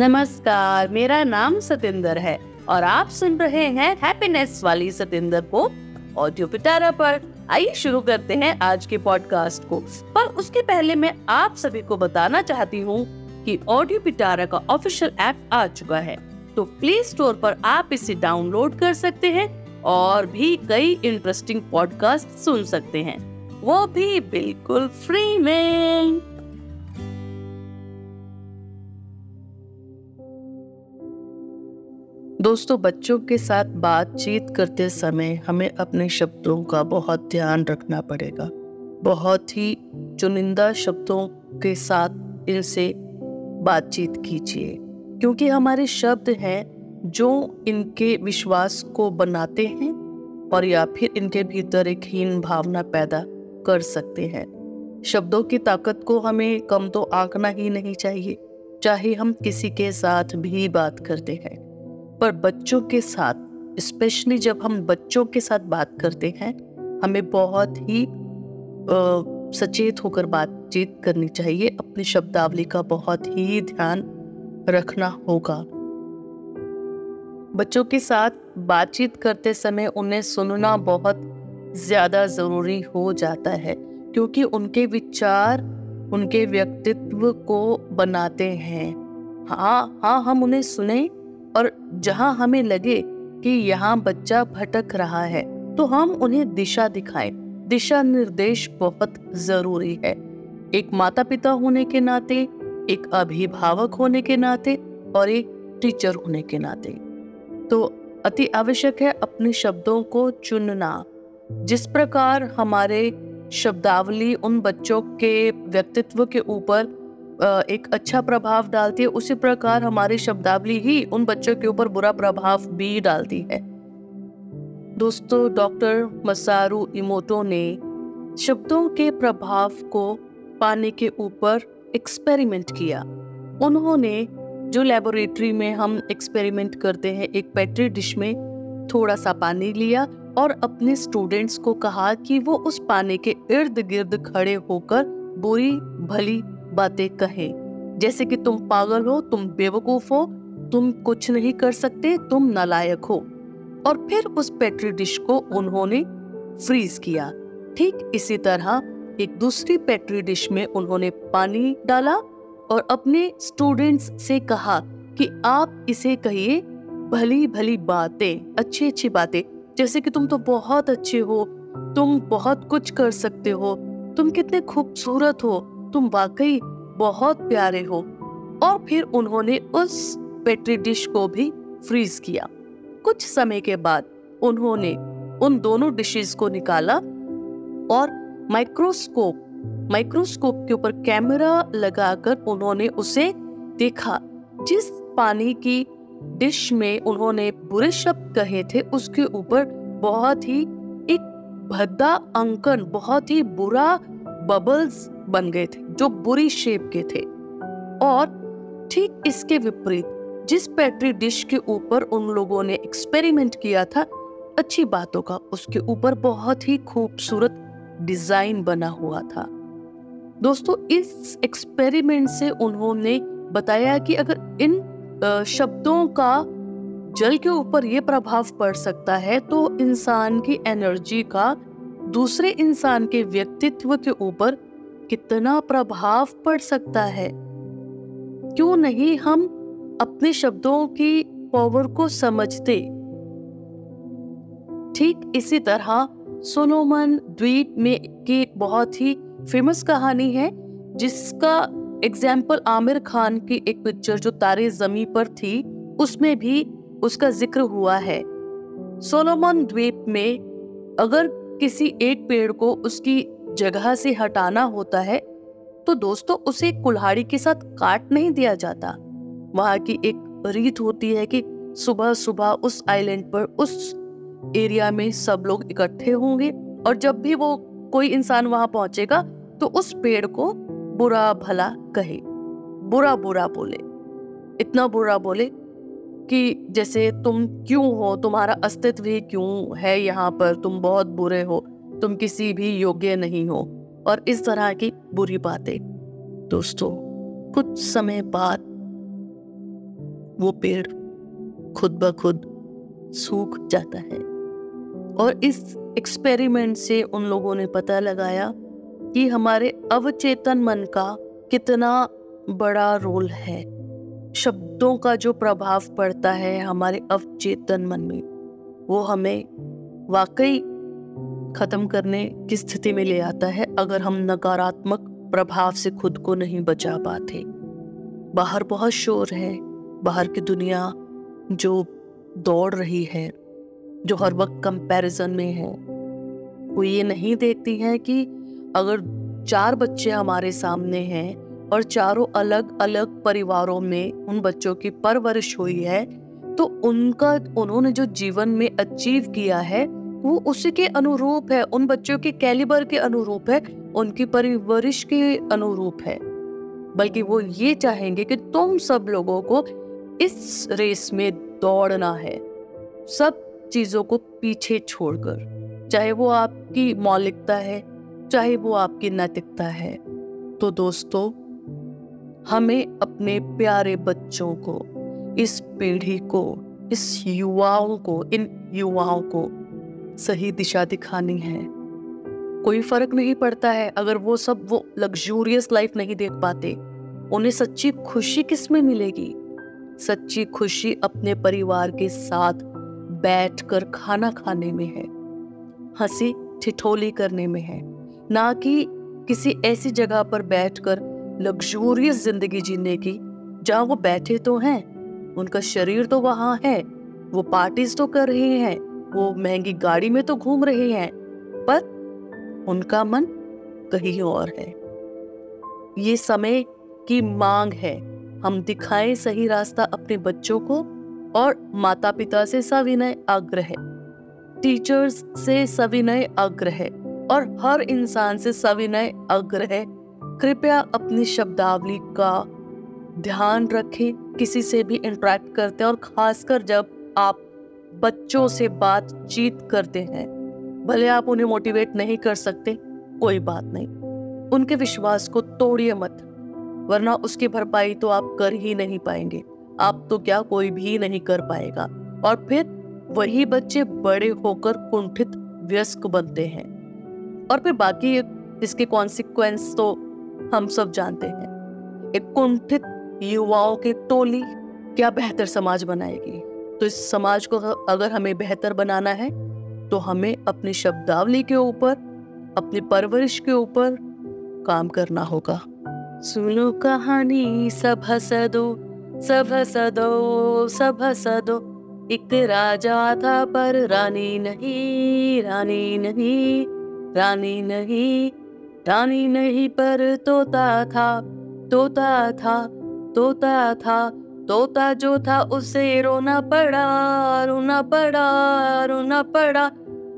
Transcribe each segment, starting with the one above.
नमस्कार, मेरा नाम सतेंद्र है और आप सुन रहे हैं हैप्पीनेस वाली सतेंद्र को। ऑडियो पिटारा पर आइए शुरू करते हैं आज के पॉडकास्ट को। पर उसके पहले मैं आप सभी को बताना चाहती हूँ कि ऑडियो पिटारा का ऑफिशियल ऐप आ चुका है। तो प्ले स्टोर पर आप इसे डाउनलोड कर सकते हैं और भी कई इंटरेस्टिंग पॉडकास्ट सुन सकते हैं। वो भी बिल्कुल फ्री में। दोस्तों, बच्चों के साथ बातचीत करते समय हमें अपने शब्दों का बहुत ध्यान रखना पड़ेगा। बहुत ही चुनिंदा शब्दों के साथ इनसे बातचीत कीजिए, क्योंकि हमारे शब्द हैं जो इनके विश्वास को बनाते हैं और या फिर इनके भीतर एक हीन भावना पैदा कर सकते हैं। शब्दों की ताकत को हमें कम तो आंकना ही नहीं चाहिए, चाहे हम किसी के साथ भी बात करते हैं। पर बच्चों के साथ स्पेशली जब हम बच्चों के साथ बात करते हैं हमें बहुत ही आ, सचेत होकर बातचीत करनी चाहिए। अपनी शब्दावली का बहुत ही ध्यान रखना होगा। बच्चों के साथ बातचीत करते समय उन्हें सुनना बहुत ज़्यादा ज़रूरी हो जाता है क्योंकि उनके विचार उनके व्यक्तित्व को बनाते हैं। हाँ हाँ हम उन्हें सुने और जहाँ हमें लगे कि यहाँ बच्चा भटक रहा है तो हम उन्हें दिशा दिखाएँ। दिशा निर्देश बहुत ज़रूरी है। एक माता पिता होने के नाते, एक अभिभावक होने के नाते और एक टीचर होने के नाते। तो अति आवश्यक है अपने शब्दों को चुनना। जिस प्रकार हमारे शब्दावली उन बच्चों के व्यक्तित्व के ऊपर एक अच्छा प्रभाव डालती है, उसी प्रकार हमारी शब्दावली ही उन बच्चों के ऊपर बुरा प्रभाव भी डालती है। दोस्तों, डॉक्टर मसारू इमोटो ने शब्दों के प्रभाव को पाने के ऊपर एक्सपेरिमेंट किया। उन्होंने जो लेबोरेटरी में हम एक्सपेरिमेंट करते हैं, एक पेट्री डिश में थोड़ा सा पानी लिया और अपने स्टूडेंट्स को कहा कि वो उस पानी के इर्द गिर्द खड़े होकर बुरी, भली बातें कहे। जैसे कि तुम पागल हो, तुम बेवकूफ़ हो, तुम कुछ नहीं कर सकते, तुम नालायक हो। और फिर उस पेट्री डिश को उन्होंने फ्रीज किया। ठीक इसी तरह एक दूसरी पेट्री डिश में उन्होंने पानी डाला और अपने स्टूडेंट्स से कहा कि आप इसे कहिए भली भली बातें अच्छी अच्छी बातें। जैसे कि तुम तो बहुत अच्छे हो, तुम बहुत कुछ कर सकते हो, तुम कितने खूबसूरत हो। तुम वाकई बहुत प्यारे हो। और फिर उन्होंने उस पेट्री डिश को भी फ्रीज किया। कुछ समय के बाद उन्होंने उन दोनों डिशेस को निकाला और माइक्रोस्कोप माइक्रोस्कोप के ऊपर कैमरा लगाकर उन्होंने उसे देखा। जिस पानी की डिश में उन्होंने बुरे शब्द कहे थे, उसके ऊपर बहुत ही एक भद्दा अंकन, बहुत ही बुरा बबल्स बन गए थे, जो बुरी शेप के थे। और ठीक इसके विपरीत, जिस पेट्री डिश के ऊपर उन लोगों ने एक्सपेरिमेंट किया था, अच्छी बातों का उसके ऊपर बहुत ही खूबसूरत डिज़ाइन बना हुआ था। दोस्तों, इस एक्सपेरिमेंट से उन्होंने बताया कि अगर इन शब्दों का जल के ऊपर ये प्रभाव पड़ सकता है तो इंसान की एनर्जी का दूसरे इंसान के व्यक्तित्व के ऊपर कितना प्रभाव पड़ सकता है। क्यों नहीं हम अपने शब्दों की पावर को समझते? ठीक इसी तरह सोलोमन द्वीप में की बहुत ही फ़ेमस कहानी है, जिसका एग्ज़ाम्पल आमिर खान की एक पिक्चर जो तारे जमी पर थी, उसमें भी उसका ज़िक्र हुआ है। सोलोमन द्वीप में अगर किसी एक पेड़ को उसकी जगह से हटाना होता है तो दोस्तों उसे कुल्हाड़ी के साथ काट नहीं दिया जाता। वहाँ की एक रीत होती है कि सुबह सुबह उस आइलैंड पर, उस एरिया में सब लोग इकट्ठे होंगे और जब भी वो कोई इंसान वहाँ पहुंचेगा तो उस पेड़ को बुरा भला कहे। बुरा बुरा बोले। इतना बुरा बोले कि जैसे तुम क्यों हो? तुम्हारा अस्तित्व ही क्यों है यहाँ पर? तुम बहुत बुरे हो। तुम किसी भी योग्य नहीं हो और इस तरह की बुरी बातें। दोस्तों, कुछ समय बाद वो पेड़ खुद ब खुद सूख जाता है और इस एक्सपेरिमेंट से उन लोगों ने पता लगाया कि हमारे अवचेतन मन का कितना बड़ा रोल है। शब्दों का जो प्रभाव पड़ता है हमारे अवचेतन मन में, वो हमें वाकई खत्म करने की स्थिति में ले आता है अगर हम नकारात्मक प्रभाव से खुद को नहीं बचा पाते। बाहर बहुत शोर है। बाहर की दुनिया जो दौड़ रही है, जो हर वक्त कंपैरिजन में है, वो ये नहीं देखती है कि अगर चार बच्चे हमारे सामने हैं और चारों अलग अलग परिवारों में उन बच्चों की परवरिश हुई है तो उनका, उन्होंने जो जीवन में अचीव किया है वो उसी के अनुरूप है, उन बच्चों के कैलिबर के अनुरूप है, उनकी परिवरिश के अनुरूप है। बल्कि वो ये चाहेंगे कि तुम सब लोगों को इस रेस में दौड़ना है, सब चीज़ों को पीछे छोड़कर, चाहे वो आपकी मौलिकता है, चाहे वो आपकी नैतिकता है। तो दोस्तों, हमें अपने प्यारे बच्चों को, इस पीढ़ी को, इस युवाओं को, इन युवाओं को सही दिशा दिखानी है। कोई फ़र्क नहीं पड़ता है अगर वो सब वो लग्जूरियस लाइफ नहीं देख पाते। उन्हें सच्ची खुशी किसमें मिलेगी? सच्ची खुशी अपने परिवार के साथ बैठकर खाना खाने में है। हँसी ठिठोली करने में है। ना कि किसी ऐसी जगह पर बैठकर लग्जूरियस ज़िंदगी जीने की, जहाँ वो बैठे तो हैं, उनका शरीर तो वहाँ है, वो पार्टीज़ तो कर रहे हैं। वो महँगी गाड़ी में तो घूम रहे हैं, पर उनका मन कहीं और है। ये समय की मांग है। हम दिखाएँ सही रास्ता अपने बच्चों को और माता पिता से सविनय आग्रह। टीचर्स से सविनय आग्रह और हर इंसान से सविनय आग्रह। कृपया अपनी शब्दावली का ध्यान रखें। किसी से भी इंटरेक्ट करते हैं और खासकर जब आप बच्चों से बातचीत करते हैं। भले आप उन्हें मोटिवेट नहीं कर सकते, कोई बात नहीं। उनके विश्वास को तोड़िए मत, वरना उसकी भरपाई तो आप कर ही नहीं पाएँगे। आप तो क्या कोई भी नहीं कर पाएगा। और फिर वही बच्चे बड़े होकर कुंठित, व्यस्क बनते हैं। और फिर बाकी इसके कॉन्सिक्वेंस तो हम सब जानते हैं। एक कुंठित युवाओं की टोली क्या बेहतर समाज बनाएगी? तो इस समाज को अगर हमें बेहतर बनाना है तो हमें अपनी शब्दावली के ऊपर, अपनी परवरिश के ऊपर काम करना होगा। सुनो कहानी, सब हसदो सब हसदो सब हसदो। एक राजा था पर रानी नहीं रानी नहीं रानी नहीं रानी नहीं पर तोता था तोता था तोता था। तोता जो था उसे रोना पड़ा रोना पड़ा रोना पड़ा।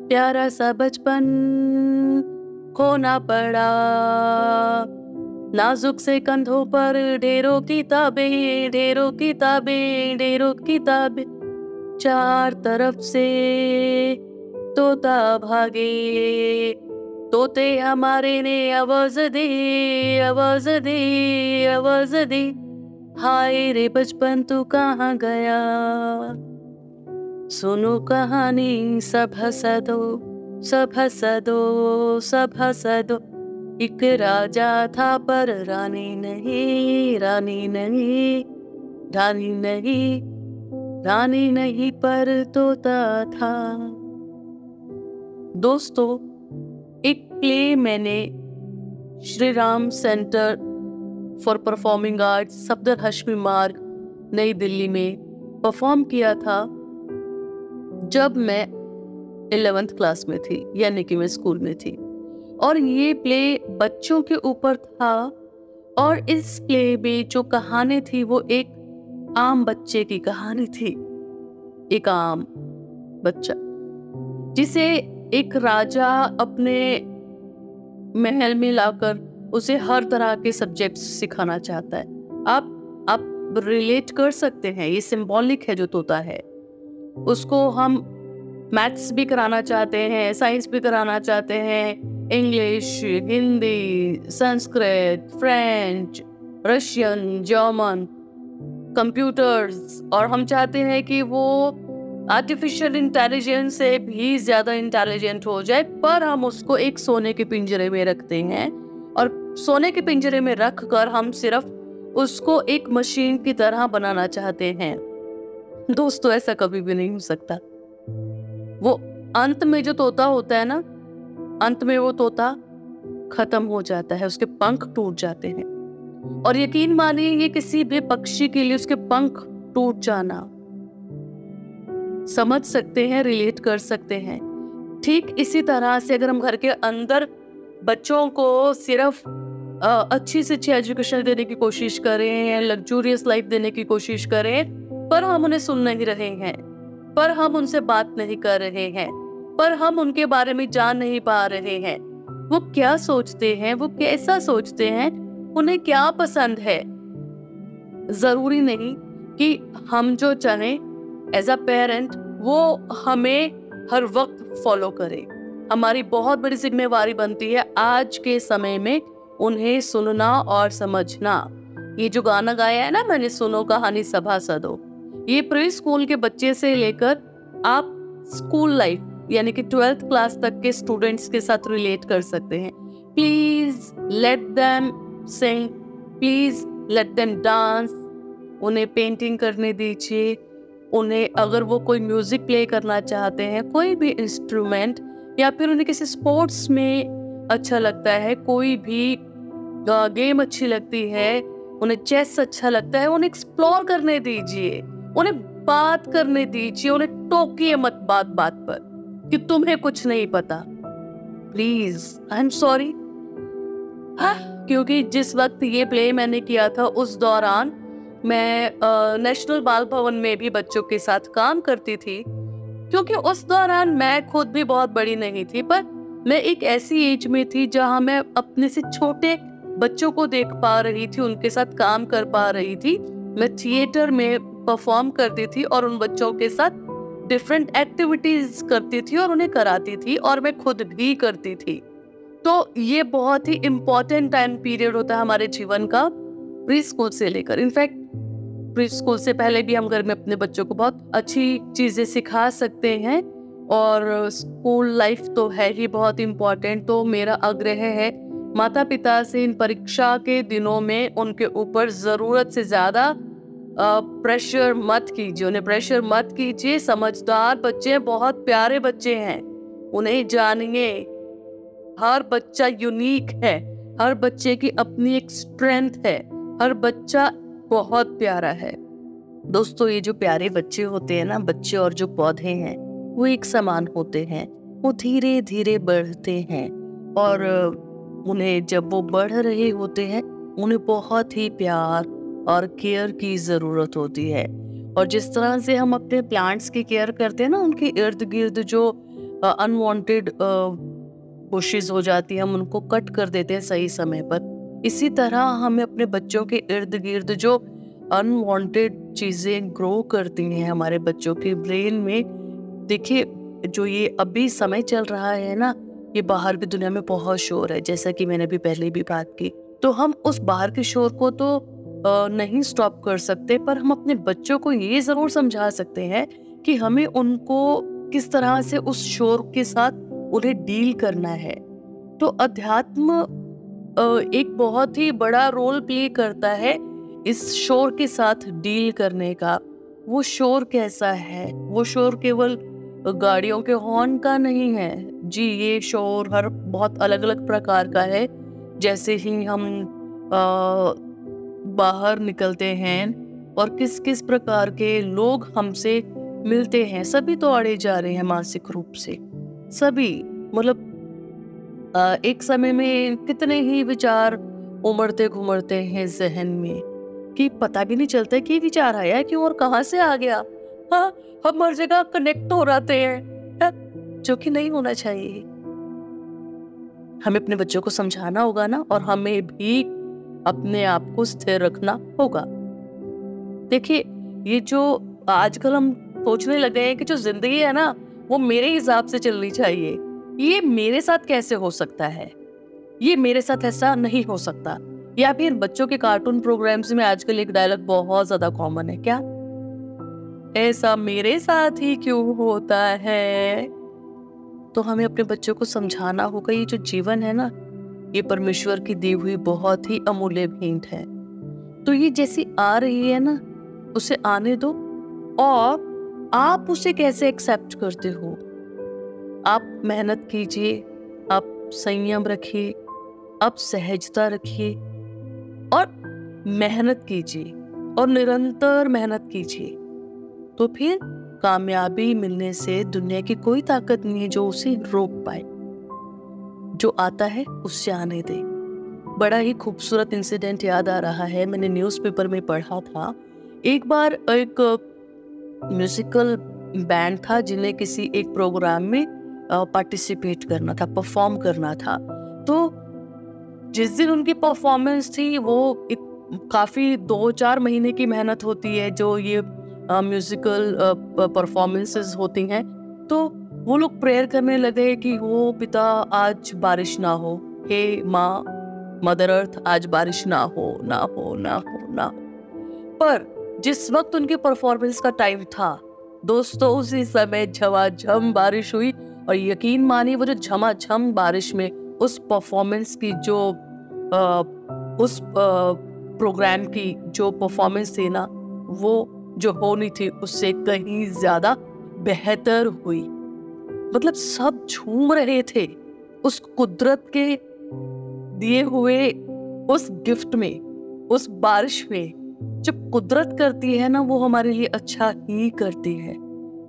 प्यारा सा बचपन खोना पड़ा। नाजुक से कंधों पर ढेरों किताबें ढेरों किताबें ढेरों किताबें चार तरफ़ से तोता भागे। तोते हमारे ने आवाज़ दे आवाज़ दे आवाज़ दे। हाय रे बचपन तू कहाँ गया? सुनो कहानी, सब हंसा दो सब हंसा दो सब हंसा दो एक राजा था पर रानी नहीं रानी नहीं रानी नहीं रानी नहीं पर तोता था। दोस्तों, एक प्ले मैंने Shri Ram centre for performing arts Safdar Hashmi Marg New Delhi में परफॉर्म किया था जब मैं इलेवेंथ क्लास में थी, यानी कि मैं स्कूल में थी। और ये प्ले बच्चों के ऊपर था और इस प्ले में जो कहानी थी, वो एक आम बच्चे की कहानी थी। एक आम बच्चा, जिसे एक राजा अपने महल में लाकर उसे हर तरह के सब्जेक्ट सिखाना चाहता है। आप आप रिलेट कर सकते हैं, ये सिंबॉलिक है जो तोता है। उसको हम मैथ्स भी कराना चाहते हैं साइंस भी कराना चाहते हैं English Hindi Sanskrit French Russian German computers और हम चाहते हैं कि वो आर्टिफिशियल इंटेलिजेंस से भी ज़्यादा इंटेलिजेंट हो जाए, पर हम उसको एक सोने के पिंजरे में रखते हैं। सोने के पिंजरे में रख कर हम सिर्फ़ उसको एक मशीन की तरह बनाना चाहते हैं। दोस्तों, ऐसा कभी भी नहीं हो सकता। वो अंत में जो तोता होता है ना, अंत में वो तोता खत्म हो जाता है, उसके पंख टूट जाते हैं। और यकीन मानिए ये किसी भी पक्षी के लिए उसके पंख टूट जाना। समझ सकते हैं, रिलेट कर सकते हैं। ठीक इसी तरह से अगर हम घर के अंदर बच्चों को सिर्फ़ अच्छी से अच्छी एजुकेशन देने की कोशिश करें लग्जूरियस लाइफ देने की कोशिश करें, पर हम उन्हें सुन नहीं रहे हैं, पर हम उनसे बात नहीं कर रहे हैं, पर हम उनके बारे में जान नहीं पा रहे हैं। वो क्या सोचते हैं, वो कैसा सोचते हैं, उन्हें क्या पसंद है? ज़रूरी नहीं कि हम जो चाहें एज अ पेरेंट वो हमें हर वक्त फॉलो करे। हमारी बहुत बड़ी जिम्मेवारी बनती है आज के समय में उन्हें सुनना और समझना। ये जो गाना गाया है ना मैंने सुनो कहानी सभा सदो, ये प्री स्कूल के बच्चे से लेकर आप स्कूल लाइफ, यानी कि ट्वेल्थ क्लास तक के स्टूडेंट्स के साथ रिलेट कर सकते हैं। Please let them sing, please let them dance, उन्हें पेंटिंग करने दीजिए। उन्हें अगर वो कोई म्यूज़िक प्ले करना चाहते हैं, कोई भी इंस्ट्रूमेंट, या फिर उन्हें किसी स्पोर्ट्स में अच्छा लगता है, कोई भी गेम अच्छी लगती है, उन्हें चेस अच्छा लगता है, उन्हें एक्सप्लोर करने दीजिए, उन्हें बात करने दीजिए, उन्हें टोकिए मत बात बात पर, कि तुम्हें कुछ नहीं पता। प्लीज़ आई एम सॉरी क्योंकि जिस वक्त ये प्ले मैंने किया था, उस दौरान मैं नेशनल बाल भवन में भी बच्चों के साथ काम करती थी, क्योंकि उस दौरान मैं खुद भी बहुत बड़ी नहीं थी, पर मैं एक ऐसी एज में थी जहाँ मैं अपने से छोटे बच्चों को देख पा रही थी, उनके साथ काम कर पा रही थी। मैं थिएटर में परफॉर्म करती थी और उन बच्चों के साथ डिफरेंट एक्टिविटीज़ करती थी और उन्हें कराती थी और मैं खुद भी करती थी। तो ये बहुत ही इम्पोर्टेंट टाइम पीरियड होता है हमारे जीवन का प्री स्कूल से लेकर। इनफैक्ट प्री स्कूल से पहले भी हम घर में अपने बच्चों को बहुत अच्छी चीज़ें सिखा सकते हैं और स्कूल लाइफ तो है ही बहुत इम्पोर्टेंट तो मेरा आग्रह है माता पिता से इन परीक्षा के दिनों में उनके ऊपर ज़रूरत से ज़्यादा प्रेशर मत कीजिए। उन्हें प्रेशर मत कीजिए। समझदार बच्चे बहुत प्यारे बच्चे हैं। उन्हें जानिए, हर बच्चा यूनिक है। हर बच्चे की अपनी एक स्ट्रेंथ है। हर बच्चा बहुत प्यारा है। दोस्तों, ये जो प्यारे बच्चे होते हैं ना, बच्चे और जो पौधे हैं, वो एक समान होते हैं। वो धीरे धीरे बढ़ते हैं। और उन्हें जब वो बढ़ रहे होते हैं, उन्हें बहुत ही प्यार और केयर की ज़रूरत होती है। और जिस तरह से हम अपने प्लांट्स की केयर करते हैं ना, उनके इर्द गिर्द जो अनवांटेड बुशेज हो जाती है, हम उनको कट कर देते हैं सही समय पर। इसी तरह हमें अपने बच्चों के इर्द गिर्द जो अनवांटेड चीज़ें ग्रो करती हैं हमारे बच्चों के ब्रेन में, देखिए, जो ये अभी समय चल रहा है ना ये बाहर की दुनिया में बहुत शोर है, जैसा कि मैंने भी पहले भी बात की। तो हम उस बाहर के शोर को तो नहीं स्टॉप कर सकते, पर हम अपने बच्चों को ये ज़रूर समझा सकते हैं कि हमें उनको किस तरह से उस शोर के साथ उन्हें डील करना है। तो अध्यात्म एक बहुत ही बड़ा रोल प्ले करता है इस शोर के साथ डील करने का। वो शोर कैसा है? वो शोर केवल गाड़ियों के हॉर्न का नहीं है? जी ये शोर हर बहुत अलग अलग प्रकार का है। जैसे ही हम आ, बाहर निकलते हैं और किस किस प्रकार के लोग हमसे मिलते हैं सभी तो अड़े जा रहे हैं मानसिक रूप से। सभी मतलब एक समय में कितने ही विचार उमड़ते घुमड़ते हैं जहन में कि पता भी नहीं चलता कि विचार आया क्यों और कहाँ से आ गया? हाँ हम हर जगह कनेक्ट हो रहते हैं हाँ, जो कि नहीं होना चाहिए। हमें अपने बच्चों को समझाना होगा ना, और हमें भी अपने आप को स्थिर रखना होगा। देखिए, ये जो आजकल हम सोचने लगे हैं कि जो ज़िंदगी है ना, वो मेरे हिसाब से चलनी चाहिए। ये मेरे साथ कैसे हो सकता है? ये मेरे साथ ऐसा नहीं हो सकता। या फिर बच्चों के कार्टून प्रोग्राम्स में आजकल एक डायलॉग बहुत ज़्यादा कॉमन है, क्या? ऐसा मेरे साथ ही क्यों होता है? तो हमें अपने बच्चों को समझाना होगा। ये जो जीवन है ना, ये परमेश्वर की दी हुई बहुत ही अमूल्य भेंट है। तो ये जैसी आ रही है ना, उसे आने दो और आप उसे कैसे एक्सेप्ट करते हो? आप मेहनत कीजिए, आप संयम रखिए, आप सहजता रखिए और मेहनत कीजिए और निरंतर मेहनत कीजिए। तो फिर कामयाबी मिलने से दुनिया की कोई ताकत नहीं है जो उसे रोक पाए। जो आता है, उससे आने दे। बड़ा ही खूबसूरत इंसिडेंट याद आ रहा है। मैंने न्यूज़पेपर में पढ़ा था। एक बार एक म्यूजिकल बैंड था जिन्हें किसी एक प्रोग्राम में पार्टिसिपेट करना था परफॉर्म करना था। तो जिस दिन उनकी परफॉर्मेंस थी, वो काफ़ी दो चार महीने की मेहनत होती है, जो ये म्यूजिकल परफॉर्मेंसेस होती हैं तो वो लोग प्रेयर करने लगे कि वो पिता आज बारिश ना हो हे माँ मदर अर्थ आज बारिश ना हो ना हो ना हो ना हो। पर जिस वक्त उनके परफॉर्मेंस का टाइम था दोस्तों उसी समय झमाझम बारिश हुई और यकीन मानिए वो जो झमाझम बारिश में उस परफॉर्मेंस की जो आ, उस आ, प्रोग्राम की जो परफॉर्मेंस थी ना वो जो होनी थी उससे कहीं ज़्यादा बेहतर हुई। मतलब सब झूम रहे थे उस कुदरत के दिए हुए उस गिफ्ट में, उस बारिश में। जब कुदरत करती है ना, वो हमारे लिए अच्छा ही करती है।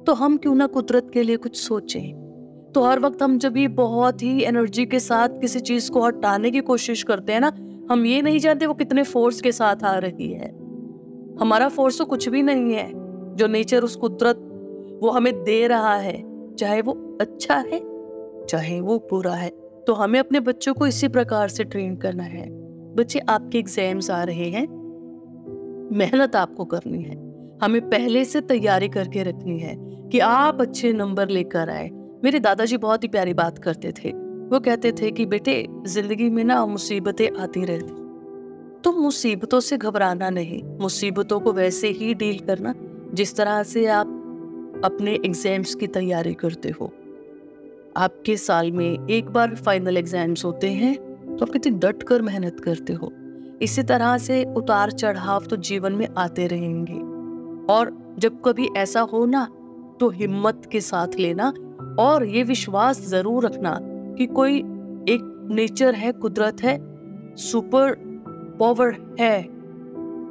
तो हम क्यों ना कुदरत के लिए कुछ सोचें? तो हर वक्त हम जब ये बहुत ही एनर्जी के साथ किसी चीज़ को हटाने की कोशिश करते हैं ना, हम ये नहीं जानते वो कितने फोर्स के साथ आ रही है। हमारा फोर्स तो कुछ भी नहीं है। जो नेचर उस कुदरत, वो हमें दे रहा है, चाहे वो अच्छा है, चाहे वो बुरा है। तो हमें अपने बच्चों को इसी प्रकार से ट्रेन करना है। बच्चे, आपके एग्ज़ाम्स आ रहे हैं। मेहनत आपको करनी है। हमें पहले से तैयारी करके रखनी है कि आप अच्छे नंबर लेकर आए। मेरे दादाजी बहुत ही प्यारी बात करते थे। वो कहते थे कि, बेटे, ज़िंदगी में ना मुसीबतें आती रहती तो मुसीबतों से घबराना नहीं। मुसीबतों को वैसे ही डील करना, जिस तरह से आप अपने एग्ज़ाम्स की तैयारी करते हो। आपके साल में एक बार फाइनल एग्ज़ाम्स होते हैं तो आप कितनी डट कर मेहनत करते हो। इसी तरह से उतार चढ़ाव तो जीवन में आते रहेंगे। और जब कभी ऐसा हो ना तो हिम्मत के साथ लेना और ये विश्वास ज़रूर रखना कि कोई एक नेचर है, कुदरत है सुपर पावर है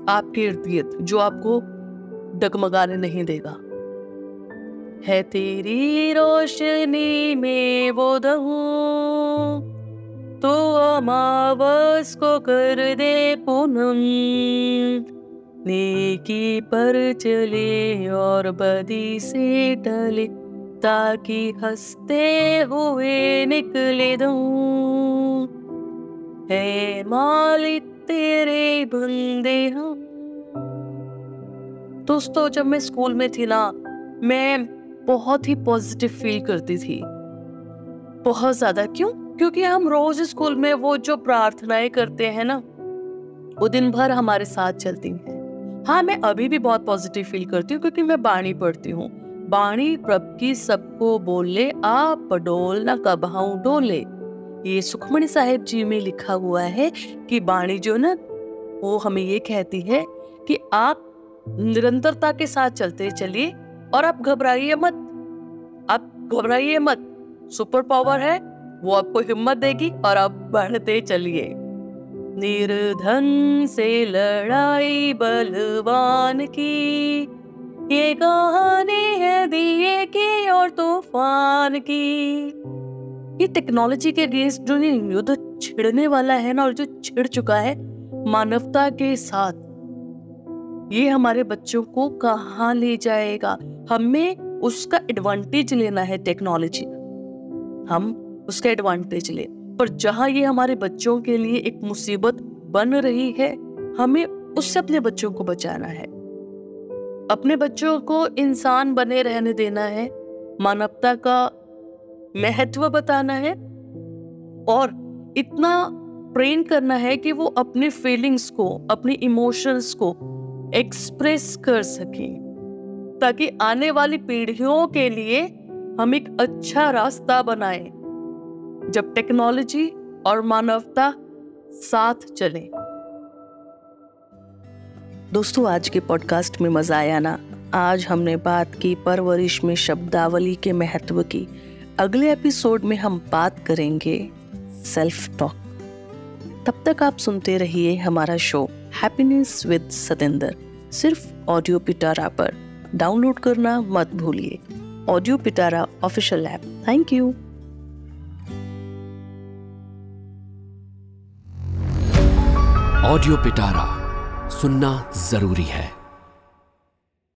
आपके इर्द गिर्द जो आपको डगमगाने नहीं देगा। है तेरी रोशनी में वो दहूं तो अमावस को कर दे पूनम। नेकी पर चले और बदी से टले, ताकि हँसते हुए निकले दूँ। है मालिक तेरे बंदे हम। दोस्तों, जब मैं स्कूल में थी ना, मैं बहुत ही पॉजिटिव फील करती थी। बहुत ज़्यादा। क्यों? क्योंकि हम रोज स्कूल में वो जो प्रार्थनाएँ करते हैं ना, वो दिन भर हमारे साथ चलती हैं। हाँ मैं अभी भी बहुत पॉजिटिव फील करती हूँ, क्योंकि मैं बाणी पढ़ती हूँ। बाणी प्रभ की सबको बोले, आप पडोल न कबाऊ डोले। ये सुखमणि साहेब जी में लिखा हुआ है कि बाणी जो ना, वो हमें ये कहती है कि आप निरंतरता के साथ चलते चलिए और आप घबराइए मत। आप घबराइए मत। सुपर पावर है, वो आपको हिम्मत देगी और आप बढ़ते चलिए। निर्धन से लड़ाई बलवान की, ये कहानी है दिए की और तूफ़ान की। ये टेक्नोलॉजी के अगेंस्ट जो युद्ध छिड़ने वाला है ना और जो छिड़ चुका है मानवता के साथ, ये हमारे बच्चों को कहा ले जाएगा? हमें उसका एडवांटेज लेना है टेक्नोलॉजी हम उसका एडवांटेज ले। पर जहाँ ये हमारे बच्चों के लिए एक मुसीबत बन रही है, हमें उससे अपने बच्चों को बचाना है। अपने बच्चों को इंसान बने रहने देना है, मानवता का महत्व बताना है और इतना ट्रेन करना है कि वो अपने फीलिंग्स को, अपने इमोशंस को एक्सप्रेस कर सके। ताकि आने वाली पीढ़ियों के लिए हम एक अच्छा रास्ता बनाए, जब टेक्नोलॉजी और मानवता साथ चले। दोस्तों, आज के पॉडकास्ट में मज़ा आया ना? आज हमने बात की परवरिश में शब्दावली के महत्व की। अगले एपिसोड में हम बात करेंगे सेल्फ टॉक तब तक आप सुनते रहिए हमारा शो हैप्पीनेस विद सतेंद्र सिर्फ़ ऑडियो पिटारा पर. डाउनलोड करना मत भूलिए. Audio Pitara official app thank you audio Pitara सुनना ज़रूरी है।